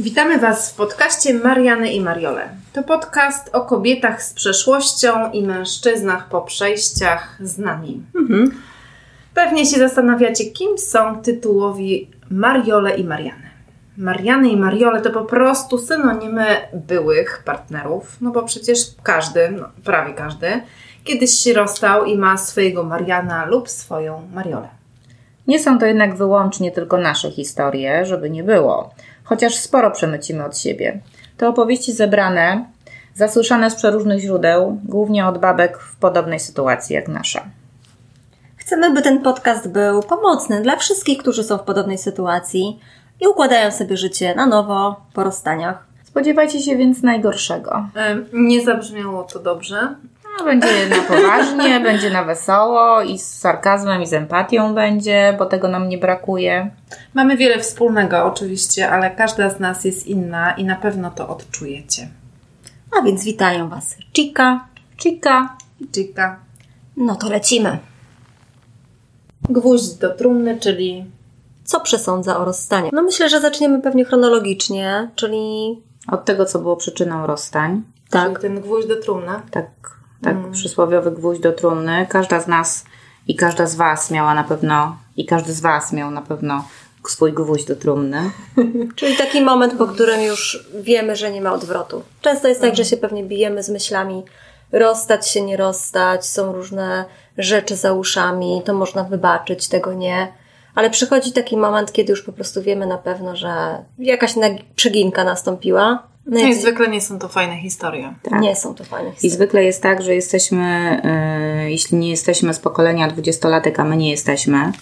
Witamy Was w podcaście Mariany i Mariole. To podcast o kobietach z przeszłością i mężczyznach po przejściach z nami. Mhm. Pewnie się zastanawiacie, kim są tytułowi Mariole i Mariany. Mariany i Mariole to po prostu synonimy byłych partnerów, no bo przecież każdy, no prawie każdy, kiedyś się rozstał i ma swojego Mariana lub swoją Mariolę. Nie są to jednak wyłącznie tylko nasze historie, żeby nie było chociaż sporo przemycimy od siebie. To opowieści zebrane, zasłyszane z przeróżnych źródeł, głównie od babek w podobnej sytuacji jak nasza. Chcemy, by ten podcast był pomocny dla wszystkich, którzy są w podobnej sytuacji i układają sobie życie na nowo po rozstaniach. Spodziewajcie się więc najgorszego. Nie zabrzmiało to dobrze. No, będzie na poważnie, będzie na wesoło i z sarkazmem i z empatią będzie, bo tego nam nie brakuje. Mamy wiele wspólnego oczywiście, ale każda z nas jest inna i na pewno to odczujecie. A więc witają Was Chica, Chica i Chica. No to lecimy. Gwóźdź do trumny, czyli co przesądza o rozstaniu? No myślę, że zaczniemy pewnie chronologicznie, czyli od tego, co było przyczyną rozstań. Tak. Czyli ten gwóźdź do trumny. Tak, tak, mm. przysłowiowy gwóźdź do trumny. Każda z nas i każda z Was miała na pewno, i każdy z Was miał na pewno swój gwóźdź do trumny. Czyli taki moment, po którym już wiemy, że nie ma odwrotu. Często jest tak, że się pewnie bijemy z myślami rozstać się, nie rozstać, są różne rzeczy za uszami, to można wybaczyć, tego nie. Ale przychodzi taki moment, kiedy już po prostu wiemy na pewno, że jakaś przeginka nastąpiła no I zwykle nie są to fajne historie. Tak. Nie są to fajne historie. I zwykle jest tak, że jesteśmy, yy, jeśli nie jesteśmy z pokolenia dwudziestolatek, a my nie jesteśmy,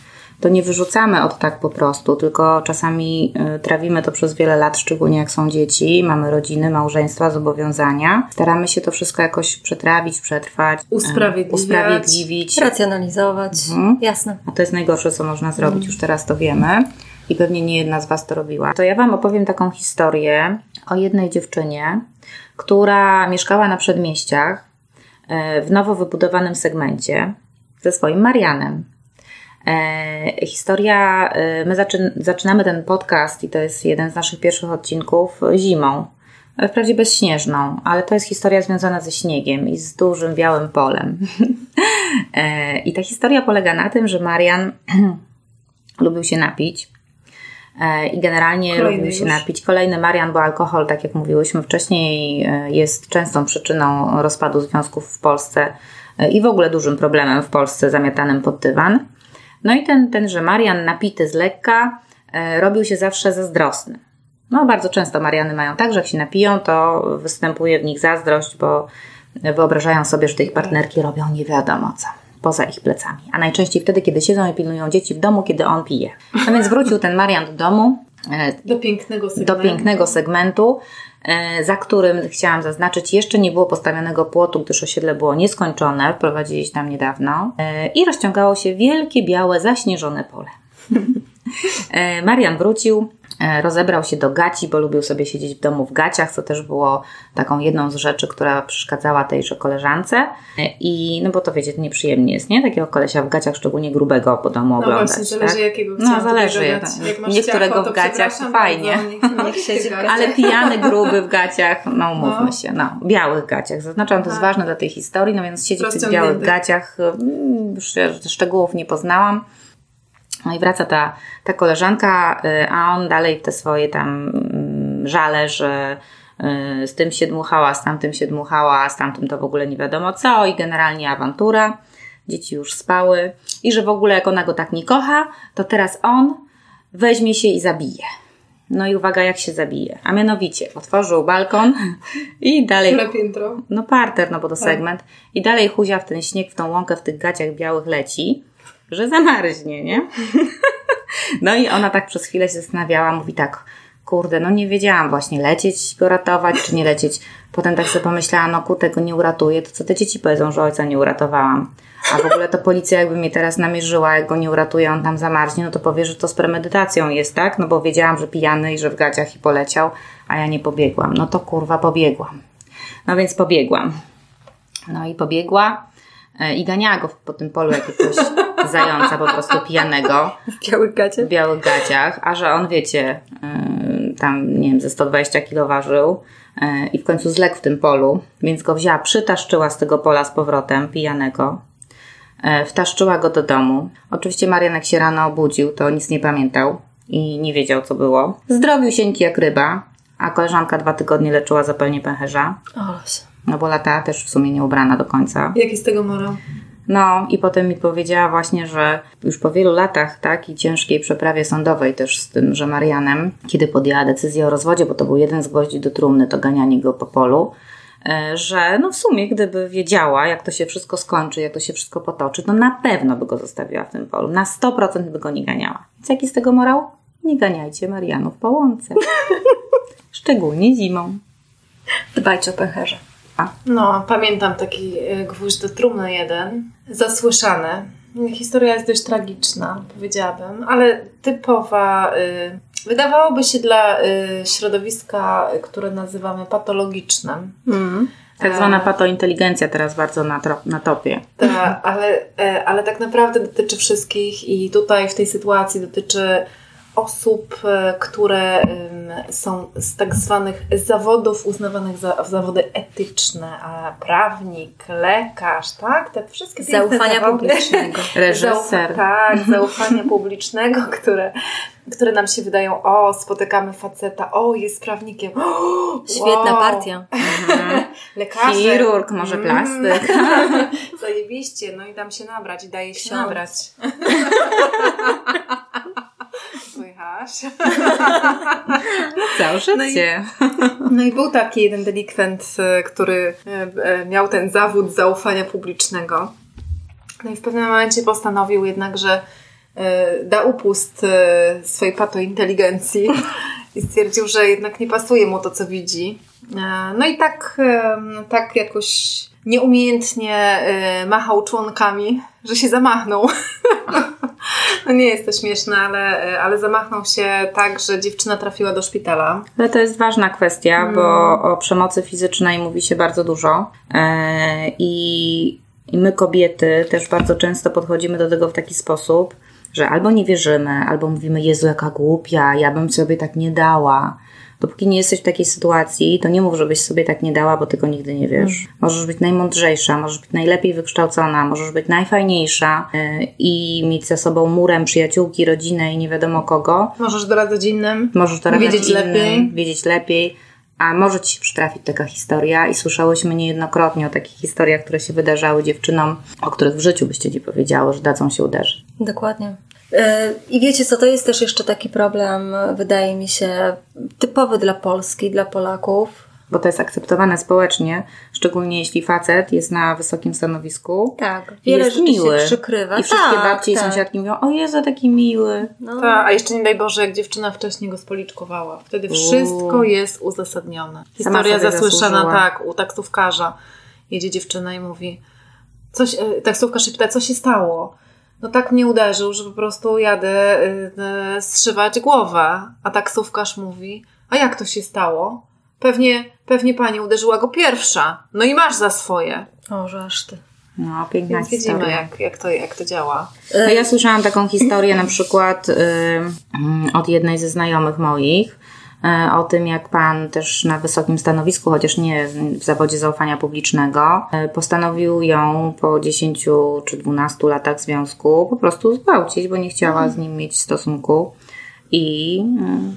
to nie wyrzucamy od tak po prostu, tylko czasami y, trawimy to przez wiele lat, szczególnie jak są dzieci, mamy rodziny, małżeństwa, zobowiązania. Staramy się to wszystko jakoś przetrawić, przetrwać, usprawiedliwić, usprawiedliwić. racjonalizować. Mhm. Jasne. A to jest najgorsze, co można zrobić, mhm. już teraz to wiemy i pewnie nie jedna z Was to robiła. To ja Wam opowiem taką historię o jednej dziewczynie, która mieszkała na przedmieściach e, w nowo wybudowanym segmencie ze swoim Marianem. E, historia, e, my zaczynamy ten podcast i to jest jeden z naszych pierwszych odcinków zimą. Wprawdzie bezśnieżną, ale to jest historia związana ze śniegiem i z dużym białym polem. I ta historia polega na tym, że Marian lubił się napić i generalnie Kolejny lubił się już. napić. Kolejny Marian, bo alkohol, tak jak mówiłyśmy wcześniej, e, jest częstą przyczyną rozpadu związków w Polsce e, i w ogóle dużym problemem w Polsce zamiatanym pod dywan. No i ten, tenże Marian napity z lekka robił się zawsze zazdrosny. No bardzo często Mariany mają tak, że jak się napiją, to występuje w nich zazdrość, bo wyobrażają sobie, że te ich partnerki robią nie wiadomo co poza ich plecami. A najczęściej wtedy, kiedy siedzą i pilnują dzieci w domu, kiedy on pije. No więc wrócił ten Marian do domu. E, do pięknego segmentu. Do pięknego segmentu e, za którym chciałam zaznaczyć, jeszcze nie było postawionego płotu, gdyż osiedle było nieskończone, wprowadziliśmy tam niedawno e, i rozciągało się wielkie, białe, zaśnieżone pole. Marian wrócił, rozebrał się do gaci, bo lubił sobie siedzieć w domu w gaciach, co też było taką jedną z rzeczy, która przeszkadzała tejże koleżance. E, I no bo to wiecie, to nieprzyjemnie jest, nie? Takiego kolesia w gaciach, szczególnie grubego po domu no oglądać. Właśnie, zależy tak? jakiego No zależy. Jak, jak Niektóregego w gaciach fajnie. niech, siedzi Ale pijany, gruby w gaciach, no mówmy no. się, no. Białych gaciach. Zaznaczam, to jest ważne dla tej historii, no więc siedzi w tych białych gaciach. Mm, szczegółów nie poznałam. No i wraca ta, ta koleżanka, y, a on dalej te swoje tam mm, żale, że y, z tym się dmuchała, z tamtym się dmuchała, a z tamtym to w ogóle nie wiadomo co i generalnie awantura. Dzieci już spały i że w ogóle jak ona go tak nie kocha, to teraz on weźmie się i zabije. No i uwaga, jak się zabije. A mianowicie otworzył balkon i dalej. Które piętro? No parter, no bo to tak. segment. I dalej huzia w ten śnieg, w tą łąkę, w tych gaciach białych leci że zamarznie, nie? no i ona tak przez chwilę się zastanawiała, mówi tak, kurde, no nie wiedziałam właśnie lecieć go ratować, czy nie lecieć. Potem tak sobie pomyślałam, no kurde, go nie uratuję, to co te dzieci powiedzą, że ojca nie uratowałam. A w ogóle to policja jakby mnie teraz namierzyła, jak go nie uratuje, on tam zamarznie, no to powie, że to z premedytacją jest, tak? No bo wiedziałam, że pijany i że w gaciach i poleciał, a ja nie pobiegłam. No to kurwa pobiegłam. No więc pobiegłam. No i pobiegła e, i ganiała go po tym polu jakiegoś zająca po prostu pijanego. W białych gaciach? W białych gaciach, a że on, wiecie, tam, nie wiem, ze 120 kilo ważył i w końcu zległ w tym polu, więc go wzięła, przytaszczyła z tego pola z powrotem, pijanego. Wtaszczyła go do domu. Oczywiście Marianek się rano obudził, to nic nie pamiętał i nie wiedział, co było. Zdrowiusieńki jak ryba, a koleżanka dwa tygodnie leczyła zapalenie pęcherza, Oleś. no bo latała też w sumie nieubrana do końca. Jaki z tego morał? No i potem mi powiedziała właśnie, że już po wielu latach, tak, i ciężkiej przeprawie sądowej też z tym, że Marianem, kiedy podjęła decyzję o rozwodzie, bo to był jeden z gwoździ do trumny, to ganianie go po polu, e, że no w sumie gdyby wiedziała, jak to się wszystko skończy, jak to się wszystko potoczy, to na pewno by go zostawiła w tym polu. Na 100% by go nie ganiała. Więc jaki z tego morał? Nie ganiajcie Marianów po łące. Szczególnie zimą. Dbajcie o pęcherze. No, pamiętam taki y, gwóźdź do trumny jeden, zasłyszany. Historia jest dość tragiczna, powiedziałabym, ale typowa, y, wydawałoby się dla y, środowiska, które nazywamy patologicznym. Tak zwana patointeligencja teraz bardzo na, na topie. Ta, ale, e, ale tak naprawdę dotyczy wszystkich i tutaj w tej sytuacji dotyczy osób, e, które są z tak zwanych zawodów uznawanych za zawody etyczne, a prawnik, lekarz, tak? Te wszystkie Zaufania zawody. publicznego. Reżyser. Zau- tak, zaufania publicznego, które, które nam się wydają, o, spotykamy faceta, o, jest prawnikiem. O, Świetna wow. partia. Lekarze. Chirurg, może Mm. plastyk. Zajebiście, no i dam się nabrać, i daje się Ksiądz. nabrać. Słychasz? Całe życie. No i był taki jeden delikwent, e, który e, e, miał ten zawód zaufania publicznego. No i w pewnym momencie postanowił jednak, że da upust swojej patointeligencji i stwierdził, że jednak nie pasuje mu to, co widzi. No i tak, tak jakoś nieumiejętnie e, machał członkami, że się zamachnął. No nie jest to śmieszne, ale, e, ale zamachnął się tak, że dziewczyna trafiła do szpitala. Ale to jest ważna kwestia, bo o przemocy fizycznej mówi się bardzo dużo. I, I my, kobiety, też bardzo często podchodzimy do tego w taki sposób, że albo nie wierzymy, albo mówimy, Jezu, jaka głupia, ja bym sobie tak nie dała. Dopóki nie jesteś w takiej sytuacji, to nie mów, żebyś sobie tak nie dała, bo tego nigdy nie wiesz. Możesz być najmądrzejsza, możesz być najlepiej wykształcona, możesz być najfajniejsza e, i mieć za sobą murem przyjaciółki, rodzinę i nie wiadomo kogo. Możesz doradzać innym. Możesz to Wiedzieć lepiej. lepiej. Wiedzieć lepiej. A może Ci się przytrafić taka historia i słyszałyśmy niejednokrotnie o takich historiach, które się wydarzały dziewczynom, o których w życiu byście Ci powiedziały, że dadzą się uderzyć. Dokładnie. E, I wiecie co, to jest też jeszcze taki problem, wydaje mi się, typowy dla Polski, dla Polaków. Bo to jest akceptowane społecznie, szczególnie jeśli facet jest na wysokim stanowisku. Tak, i wiele jest rzeczy miły. się przykrywa. I wszystkie tak, babcie i tak. sąsiadki mówią, o Jezu, taki miły. No, Ta, a jeszcze nie daj Boże, jak dziewczyna wcześniej go spoliczkowała. Wtedy wszystko jest uzasadnione. Historia zasłyszana zasłużyła. tak u taksówkarza. Jedzie dziewczyna i mówi, coś, e, taksówkarz się pyta, co się stało? No tak mnie uderzył, że po prostu jadę y, y, zszywać głowę. A taksówkarz mówi, a jak to się stało? Pewnie, pewnie pani uderzyła go pierwsza. No i masz za swoje. O, że aż ty. No, piękna Więc widzimy, jak, jak, to, jak to działa. No ja słyszałam taką historię na przykład y, mm, od jednej ze znajomych moich o tym, jak pan też na wysokim stanowisku, chociaż nie w zawodzie zaufania publicznego, y, postanowił ją po 10 czy 12 latach związku po prostu zgwałcić, bo nie chciała z nim mieć stosunku i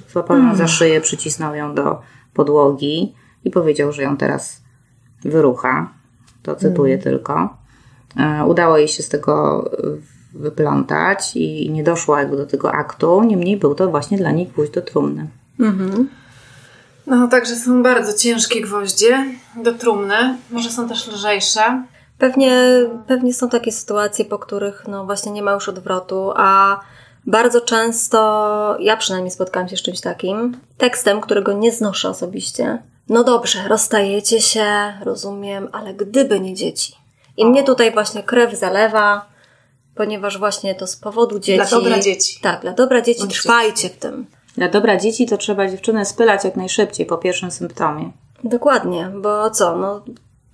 y, złapał ją za szyję, przycisnął ją do podłogi i powiedział, że ją teraz wyrucha. To cytuję tylko. E, Udało jej się z tego e, wyplątać i nie doszło jakby do tego aktu. Niemniej był to właśnie dla niej gwóźdź do trumny. No, także są bardzo ciężkie gwoździe do trumny. Może są też lżejsze. Pewnie, pewnie są takie sytuacje, po których no właśnie nie ma już odwrotu, a bardzo często, ja przynajmniej spotkałam się z czymś takim, tekstem, którego nie znoszę osobiście. No dobrze, rozstajecie się, rozumiem, ale gdyby nie dzieci. I mnie tutaj właśnie krew zalewa, ponieważ właśnie to z powodu dzieci. Dla dobra dzieci. Tak, dla dobra dzieci trwajcie w tym. Dla dobra dzieci to trzeba dziewczynę spylać jak najszybciej po pierwszym symptomie. Dokładnie, bo co, no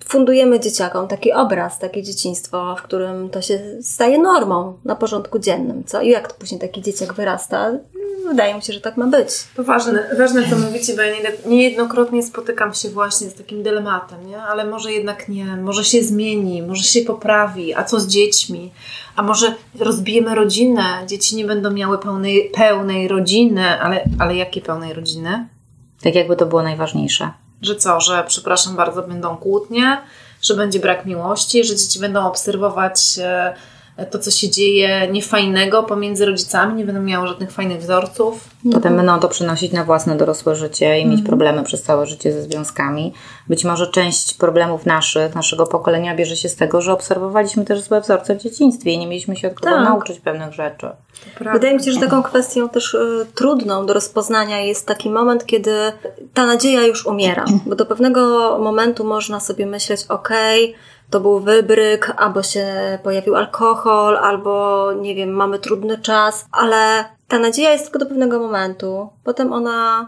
fundujemy dzieciakom taki obraz, takie dzieciństwo, w którym to się staje normą na porządku dziennym, co? I jak to później taki dzieciak wyrasta, wydaje mi się, że tak ma być. To ważne, ważne co mówicie, bo ja nie- niejednokrotnie spotykam się właśnie z takim dylematem, nie? Ale może jednak nie, może się zmieni, może się poprawi, a co z dziećmi? A może rozbijemy rodzinę, dzieci nie będą miały pełnej, pełnej rodziny, ale, ale jakiej pełnej rodziny? Tak jakby to było najważniejsze. Że co, że przepraszam bardzo, będą kłótnie, że będzie brak miłości, że dzieci będą obserwować e, to, co się dzieje niefajnego pomiędzy rodzicami, nie będą miały żadnych fajnych wzorców. Potem będą to przenosić na własne dorosłe życie i mieć problemy przez całe życie ze związkami. Być może część problemów naszych, naszego pokolenia bierze się z tego, że obserwowaliśmy też złe wzorce w dzieciństwie i nie mieliśmy się od kogo Tak. nauczyć pewnych rzeczy. Wydaje mi się, że taką kwestią też y, trudną do rozpoznania jest taki moment, kiedy ta nadzieja już umiera. Bo do pewnego momentu można sobie myśleć, okej, to był wybryk, albo się pojawił alkohol, albo nie wiem, mamy trudny czas, ale ta nadzieja jest tylko do pewnego momentu. Potem ona,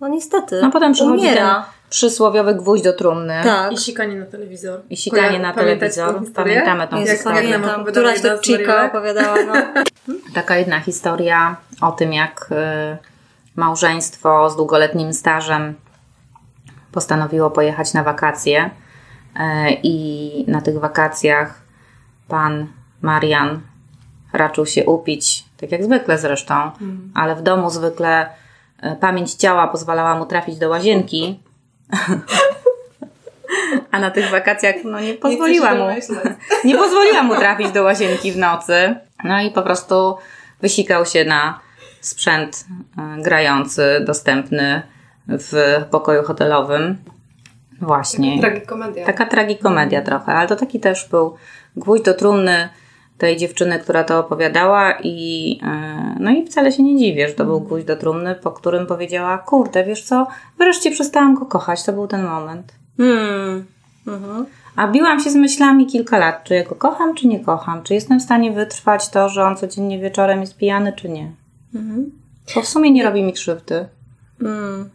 no niestety, No potem przychodzi umiera. ten przysłowiowy gwóźdź do trumny. Tak. I sikanie na telewizor. I sikanie Koja- na telewizor. historię? Pamiętamy tą Jezu, Jak, jak nam pamiętam, opowiadała któraś to z Chica opowiadała, no. Taka jedna historia o tym, jak y, małżeństwo z długoletnim stażem postanowiło pojechać na wakacje i na tych wakacjach pan Marian raczył się upić, tak jak zwykle zresztą, ale w domu zwykle y, pamięć ciała pozwalała mu trafić do łazienki. A na tych wakacjach no nie pozwoliła mu nie pozwoliła mu trafić do łazienki w nocy. No i po prostu wysikał się na sprzęt e, grający, dostępny w pokoju hotelowym. Właśnie. Tragikomedia. Taka tragikomedia trochę, ale to taki też był gwóźdź do trumny tej dziewczyny, która to opowiadała i e, no i wcale się nie dziwię, że to był gwóźdź do trumny, po którym powiedziała, kurde, wiesz co, wreszcie przestałam go kochać, to był ten moment. Hmm. Mhm. A biłam się z myślami kilka lat, czy ja go kocham, czy nie kocham, czy jestem w stanie wytrwać to, że on codziennie wieczorem jest pijany, czy nie. Mhm. Bo w sumie nie robi mi krzywdy. Mm.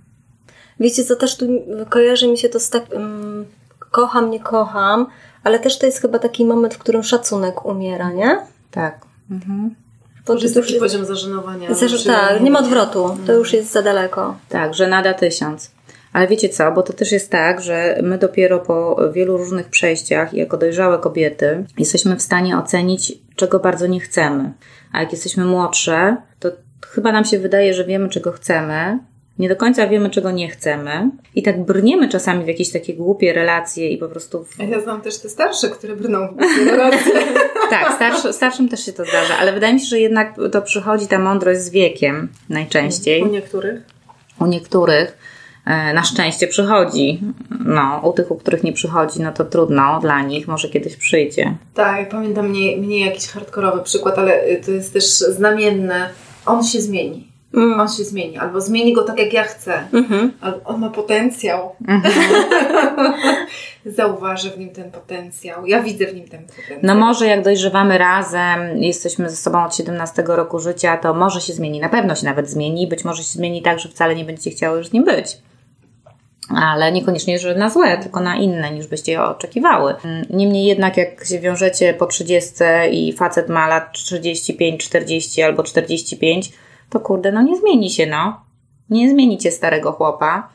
Wiecie, co też tu kojarzy mi się to z tak. Mm, kocham, nie kocham, ale też to jest chyba taki moment, w którym szacunek umiera, nie? Tak. Mhm. To To jest już taki poziom zażenowania. Za, Że tak, nie ma odwrotu. To już jest za daleko. Tak, że nada tysiąc. Ale wiecie co, bo to też jest tak, że my dopiero po wielu różnych przejściach, jako dojrzałe kobiety, jesteśmy w stanie ocenić, czego bardzo nie chcemy. A jak jesteśmy młodsze, to chyba nam się wydaje, że wiemy, czego chcemy. Nie do końca wiemy, czego nie chcemy. I tak brniemy czasami w jakieś takie głupie relacje i po prostu w, A Ja znam też te starsze, które brną w relacje. Tak, starszy, starszym też się to zdarza, ale wydaje mi się, że jednak to przychodzi ta mądrość z wiekiem najczęściej. U niektórych. U niektórych e, na szczęście przychodzi. No, u tych, u których nie przychodzi, no to trudno dla nich, może kiedyś przyjdzie. Tak, pamiętam mniej, mniej jakiś hardkorowy przykład, ale y, to jest też znamienne. On się zmieni. Mm. On się zmieni. Albo zmieni go tak, jak ja chcę. Mhm. Albo on ma potencjał. Zauważę w nim ten potencjał. Ja widzę w nim ten potencjał. No może jak dojrzewamy razem, jesteśmy ze sobą od 17 roku życia, to może się zmieni, na pewno się nawet zmieni, być może się zmieni tak, że wcale nie będziecie chciały już z nim być. Ale niekoniecznie, że na złe, tylko na inne niż byście oczekiwały. Niemniej jednak, jak się wiążecie po 30 i facet ma lat 35, 40 albo 45, to kurde, no nie zmieni się, no. Nie zmienicie starego chłopa,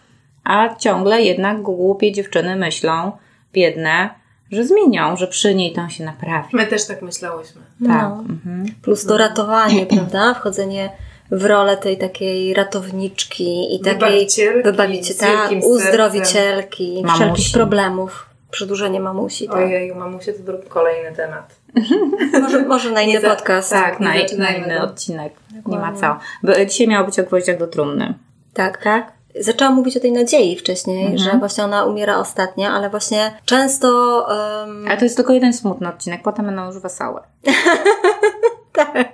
a ciągle jednak głupie dziewczyny myślą, biedne, że zmienią, że przy niej to się naprawi. My też tak myślałyśmy. Tak. No. Mhm. Plus to ratowanie, prawda? Wchodzenie w rolę tej takiej ratowniczki i takiej Wybawicielki, tak, uzdrowicielki, wszelkich problemów. Przedłużenie mamusi, tak. Ojej, mamusie to drugi kolejny temat. Może, może na inny podcast. tak. Na, na inny go. odcinek. Nie ma co. Bo dzisiaj miało być o gwoździach do trumny. Tak, tak. Zaczęłam mówić o tej nadziei wcześniej, Mhm. że właśnie ona umiera ostatnia, ale właśnie często. Um, Ale to jest tylko jeden smutny odcinek, potem będą już wesołe. tak.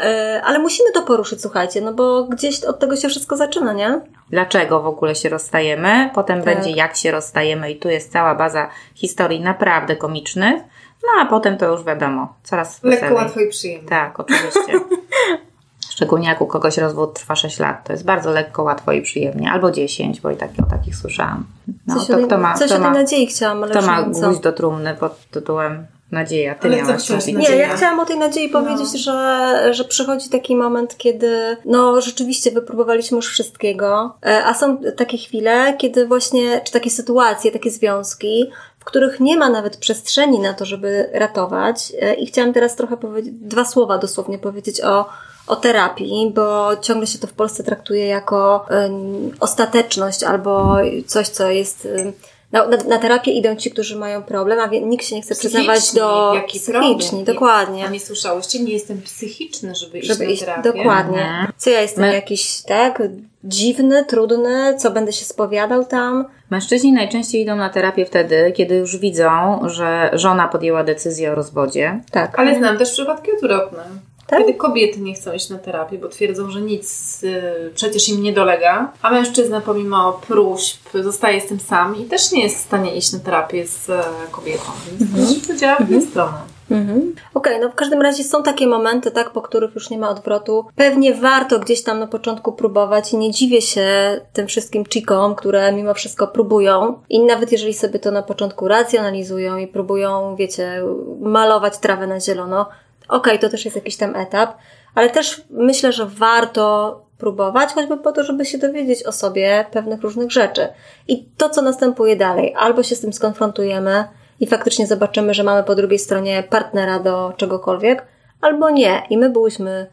E, ale musimy to poruszyć, słuchajcie, no bo gdzieś od tego się wszystko zaczyna, nie? Dlaczego w ogóle się rozstajemy? Potem Tak. będzie jak się rozstajemy i tu jest cała baza historii naprawdę komicznych. No a potem to już wiadomo, coraz Lekko, weselej. łatwo i przyjemnie. Tak, oczywiście. Szczególnie jak u kogoś rozwód trwa 6 lat. To jest bardzo lekko, łatwo i przyjemnie. Albo 10, bo i takie, o takich słyszałam. No, coś to kto ma, coś kto o tej ma, nadziei chciałam, ale kto ma gwóźdź do trumny pod tytułem Nadzieja? Ty Ale miałaś mówić. Nie, ja chciałam o tej nadziei powiedzieć, No. że, że przychodzi taki moment, kiedy no rzeczywiście wypróbowaliśmy już wszystkiego, e, a są takie chwile, kiedy właśnie, czy takie sytuacje, takie związki, w których nie ma nawet przestrzeni na to, żeby ratować. E, I chciałam teraz trochę powiedzieć, dwa słowa dosłownie powiedzieć o, o terapii, bo ciągle się to w Polsce traktuje jako em, ostateczność albo coś, co jest. em, na, na, na terapię idą ci, którzy mają problem, a wie, nikt się nie chce przyznawać do jaki psychiczni, problem? dokładnie. A nie słyszałyście? Nie jestem psychiczny, żeby, Żeby iść na terapię. dokładnie. Mhm. Co ja jestem My- jakiś, tak, dziwny, trudny, co będę się spowiadał tam. Mężczyźni najczęściej idą na terapię wtedy, kiedy już widzą, że żona podjęła decyzję o rozwodzie. Tak. Ale znam też przypadki odwrotne. Tak? Kiedy kobiety nie chcą iść na terapię, bo twierdzą, że nic y, przecież im nie dolega, a mężczyzna pomimo próśb zostaje z tym sam i też nie jest w stanie iść na terapię z e, kobietą. Więc Mhm. to działa w dwie strony. Mhm. Okej, no w każdym razie są takie momenty, tak, po których już nie ma odwrotu. Pewnie warto gdzieś tam na początku próbować i nie dziwię się tym wszystkim chikom, które mimo wszystko próbują. I nawet jeżeli sobie to na początku racjonalizują i próbują, wiecie, malować trawę na zielono, okej, to też jest jakiś tam etap, ale też myślę, że warto próbować, choćby po to, żeby się dowiedzieć o sobie pewnych różnych rzeczy. I to, co następuje dalej, albo się z tym skonfrontujemy i faktycznie zobaczymy, że mamy po drugiej stronie partnera do czegokolwiek, albo nie. I my byłyśmy,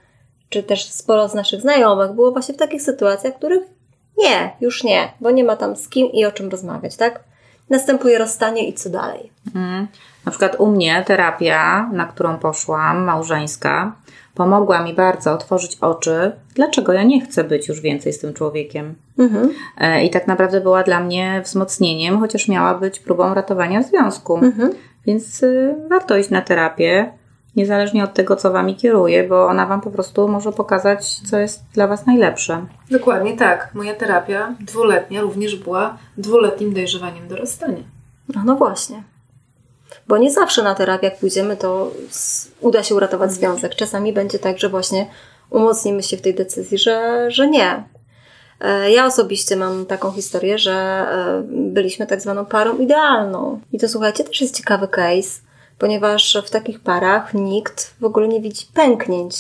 czy też sporo z naszych znajomych było właśnie w takich sytuacjach, w których nie, już nie, bo nie ma tam z kim i o czym rozmawiać, tak? Następuje rozstanie i co dalej? Mhm. Na przykład u mnie terapia, na którą poszłam, małżeńska, pomogła mi bardzo otworzyć oczy, dlaczego ja nie chcę być już więcej z tym człowiekiem. Mhm. E, I tak naprawdę była dla mnie wzmocnieniem, chociaż miała być próbą ratowania związku. Mhm. Więc y, warto iść na terapię, niezależnie od tego, co Wami kieruje, bo ona Wam po prostu może pokazać, co jest dla Was najlepsze. Dokładnie tak. Moja terapia dwuletnia również była dwuletnim dojrzewaniem do rozstania. No, no właśnie. Bo nie zawsze na terapię, jak pójdziemy, to uda się uratować związek. Czasami będzie tak, że właśnie umocnimy się w tej decyzji, że, że nie. E, Ja osobiście mam taką historię, że e, byliśmy tak zwaną parą idealną. I to słuchajcie, też jest ciekawy case, ponieważ w takich parach nikt w ogóle nie widzi pęknięć.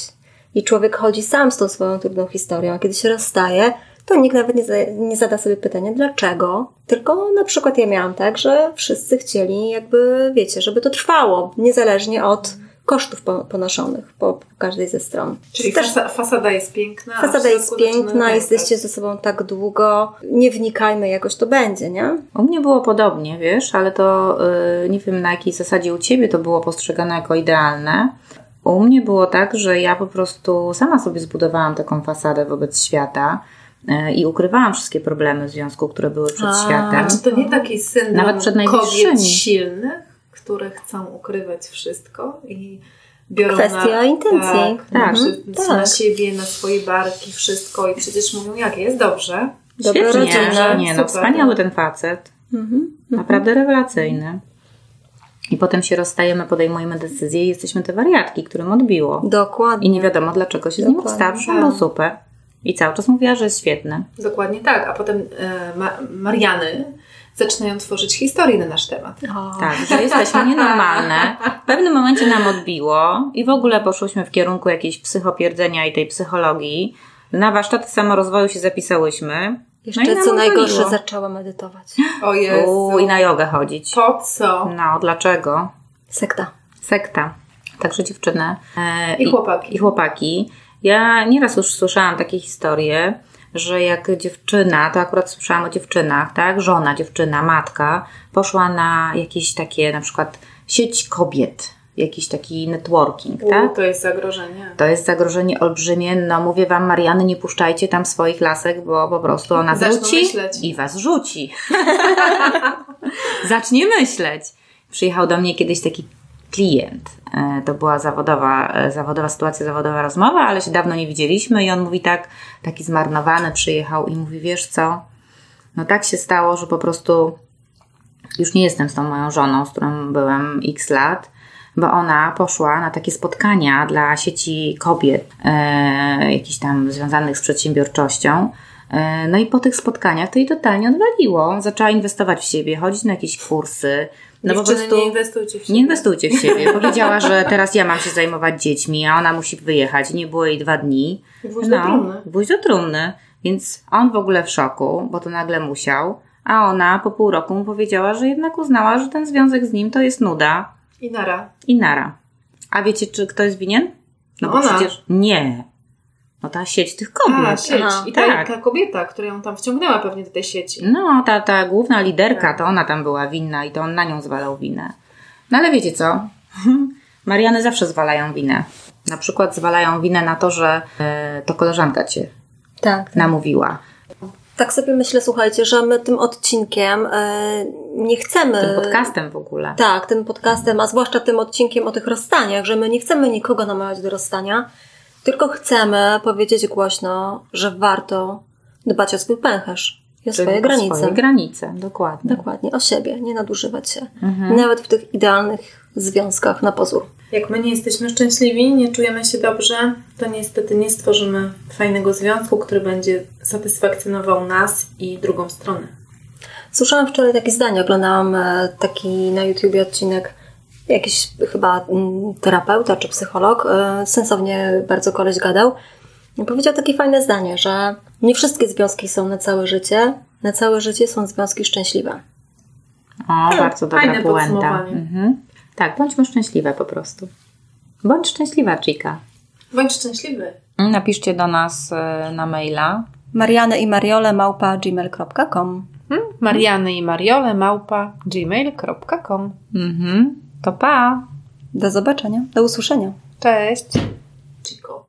I człowiek chodzi sam z tą swoją trudną historią, a kiedy się rozstaje, to nikt nawet nie, za, nie zada sobie pytania, dlaczego. Tylko na przykład ja miałam tak, że wszyscy chcieli jakby, wiecie, żeby to trwało, niezależnie od kosztów po- ponoszonych po, po każdej ze stron. Czyli Też fasa, fasada jest piękna. fasada jest piękna, pękać. jesteście ze sobą tak długo, nie wnikajmy, jakoś to będzie, nie? U mnie było podobnie, wiesz, ale to y, nie wiem na jakiej zasadzie u Ciebie to było postrzegane jako idealne. U mnie było tak, że ja po prostu sama sobie zbudowałam taką fasadę wobec świata y, i ukrywałam wszystkie problemy w związku, które były przed A, światem. A czy to nie taki syndrom Nawet przed najbliższymi. kobiet silnych, które chcą ukrywać wszystko i biorą Kwestia na, intencji. Tak, Tak. na, przy- Tak. na siebie, na swoje barki, wszystko i przecież mówią, jak jest dobrze. Dobra Świetnie, rodzina, nie, no wspaniały ten facet, Mhm. naprawdę rewelacyjny. I potem się rozstajemy, podejmujemy decyzję i jesteśmy te wariatki, którym odbiło. Dokładnie. I nie wiadomo, dlaczego się z nim Dokładnie. rozstał, że on był super. I cały czas mówiła, że jest świetny. Dokładnie tak. A potem e, ma, Mariany zaczynają tworzyć historię na nasz temat. O. Tak, że jesteśmy nienormalne. W pewnym momencie nam odbiło i w ogóle poszłyśmy w kierunku jakiejś psychopierdzenia i tej psychologii. Na warsztaty samorozwoju się zapisałyśmy. Jeszcze No i co najgorsze, odwaliło. zaczęła medytować. O Jezu. Uuu, I na jogę chodzić. Po co? No, dlaczego? Sekta. Sekta. Także dziewczyny. e, I chłopaki. I chłopaki. Ja nieraz już słyszałam takie historie, że jak dziewczyna, to akurat słyszałam o dziewczynach, tak? Żona, dziewczyna, matka poszła na jakieś takie na przykład sieć kobiet, jakiś taki networking, U, tak? To jest zagrożenie. To jest zagrożenie olbrzymie. No mówię wam, Mariany, nie puszczajcie tam swoich lasek, bo po prostu ona Zaczną wróci myśleć. i was rzuci. Zacznie myśleć. Przyjechał do mnie kiedyś taki klient. E, To była zawodowa, e, zawodowa sytuacja, zawodowa rozmowa, ale się dawno nie widzieliśmy i on mówi tak, taki zmarnowany przyjechał i mówi, wiesz co, no tak się stało, że po prostu już nie jestem z tą moją żoną, z którą byłem x lat, bo ona poszła na takie spotkania dla sieci kobiet, e, jakichś tam związanych z przedsiębiorczością. E, No i po tych spotkaniach to jej totalnie odwaliło. Zaczęła inwestować w siebie, chodzić na jakieś kursy. No po prostu nie inwestujcie w siebie. nie inwestujcie w siebie. Powiedziała, że teraz ja mam się zajmować dziećmi, a ona musi wyjechać. Nie było jej dwa dni. Gwóźdź do trumny. gwóźdź do trumny. Więc on w ogóle w szoku, bo to nagle musiał. A ona po pół roku mu powiedziała, że jednak uznała, że ten związek z nim to jest nuda I nara. i nara. A wiecie, czy kto jest winien? No bo Ona. przecież nie. No ta sieć tych kobiet. A, sieć. Aha, I ta, tak. ta kobieta, która ją tam wciągnęła pewnie do tej sieci. No, ta, ta główna liderka, to ona tam była winna i to on na nią zwalał winę. No ale wiecie co? Mariany zawsze zwalają winę. Na przykład zwalają winę na to, że e, to koleżanka cię Tak. namówiła. Tak sobie myślę, słuchajcie, że my tym odcinkiem e, nie chcemy. Tym podcastem w ogóle. Tak, tym podcastem, a zwłaszcza tym odcinkiem o tych rozstaniach, że my nie chcemy nikogo namawiać do rozstania, tylko chcemy powiedzieć głośno, że warto dbać o swój pęcherz i o Czyli swoje o granice. Swoje granice, dokładnie. Dokładnie, o siebie, nie nadużywać się. Mhm. Nawet w tych idealnych związkach na pozór. Jak my nie jesteśmy szczęśliwi, nie czujemy się dobrze, to niestety nie stworzymy fajnego związku, który będzie satysfakcjonował nas i drugą stronę. Słyszałam wczoraj takie zdanie, oglądałam e, taki na YouTubie odcinek, jakiś chyba mm, terapeuta czy psycholog, e, sensownie bardzo koleś gadał. Powiedział takie fajne zdanie, że nie wszystkie związki są na całe życie, na całe życie są związki szczęśliwe. O, bardzo dobra fajne puenta. Mhm. Tak, bądźmy szczęśliwe po prostu. Bądź szczęśliwa, Chica. Bądź szczęśliwy. Napiszcie do nas e, na maila. Mariany i Mariole małpa gmail.com Hmm? Mariany i Mariole małpa gmail.com Mhm. To pa! Do zobaczenia, do usłyszenia. Cześć. Chico.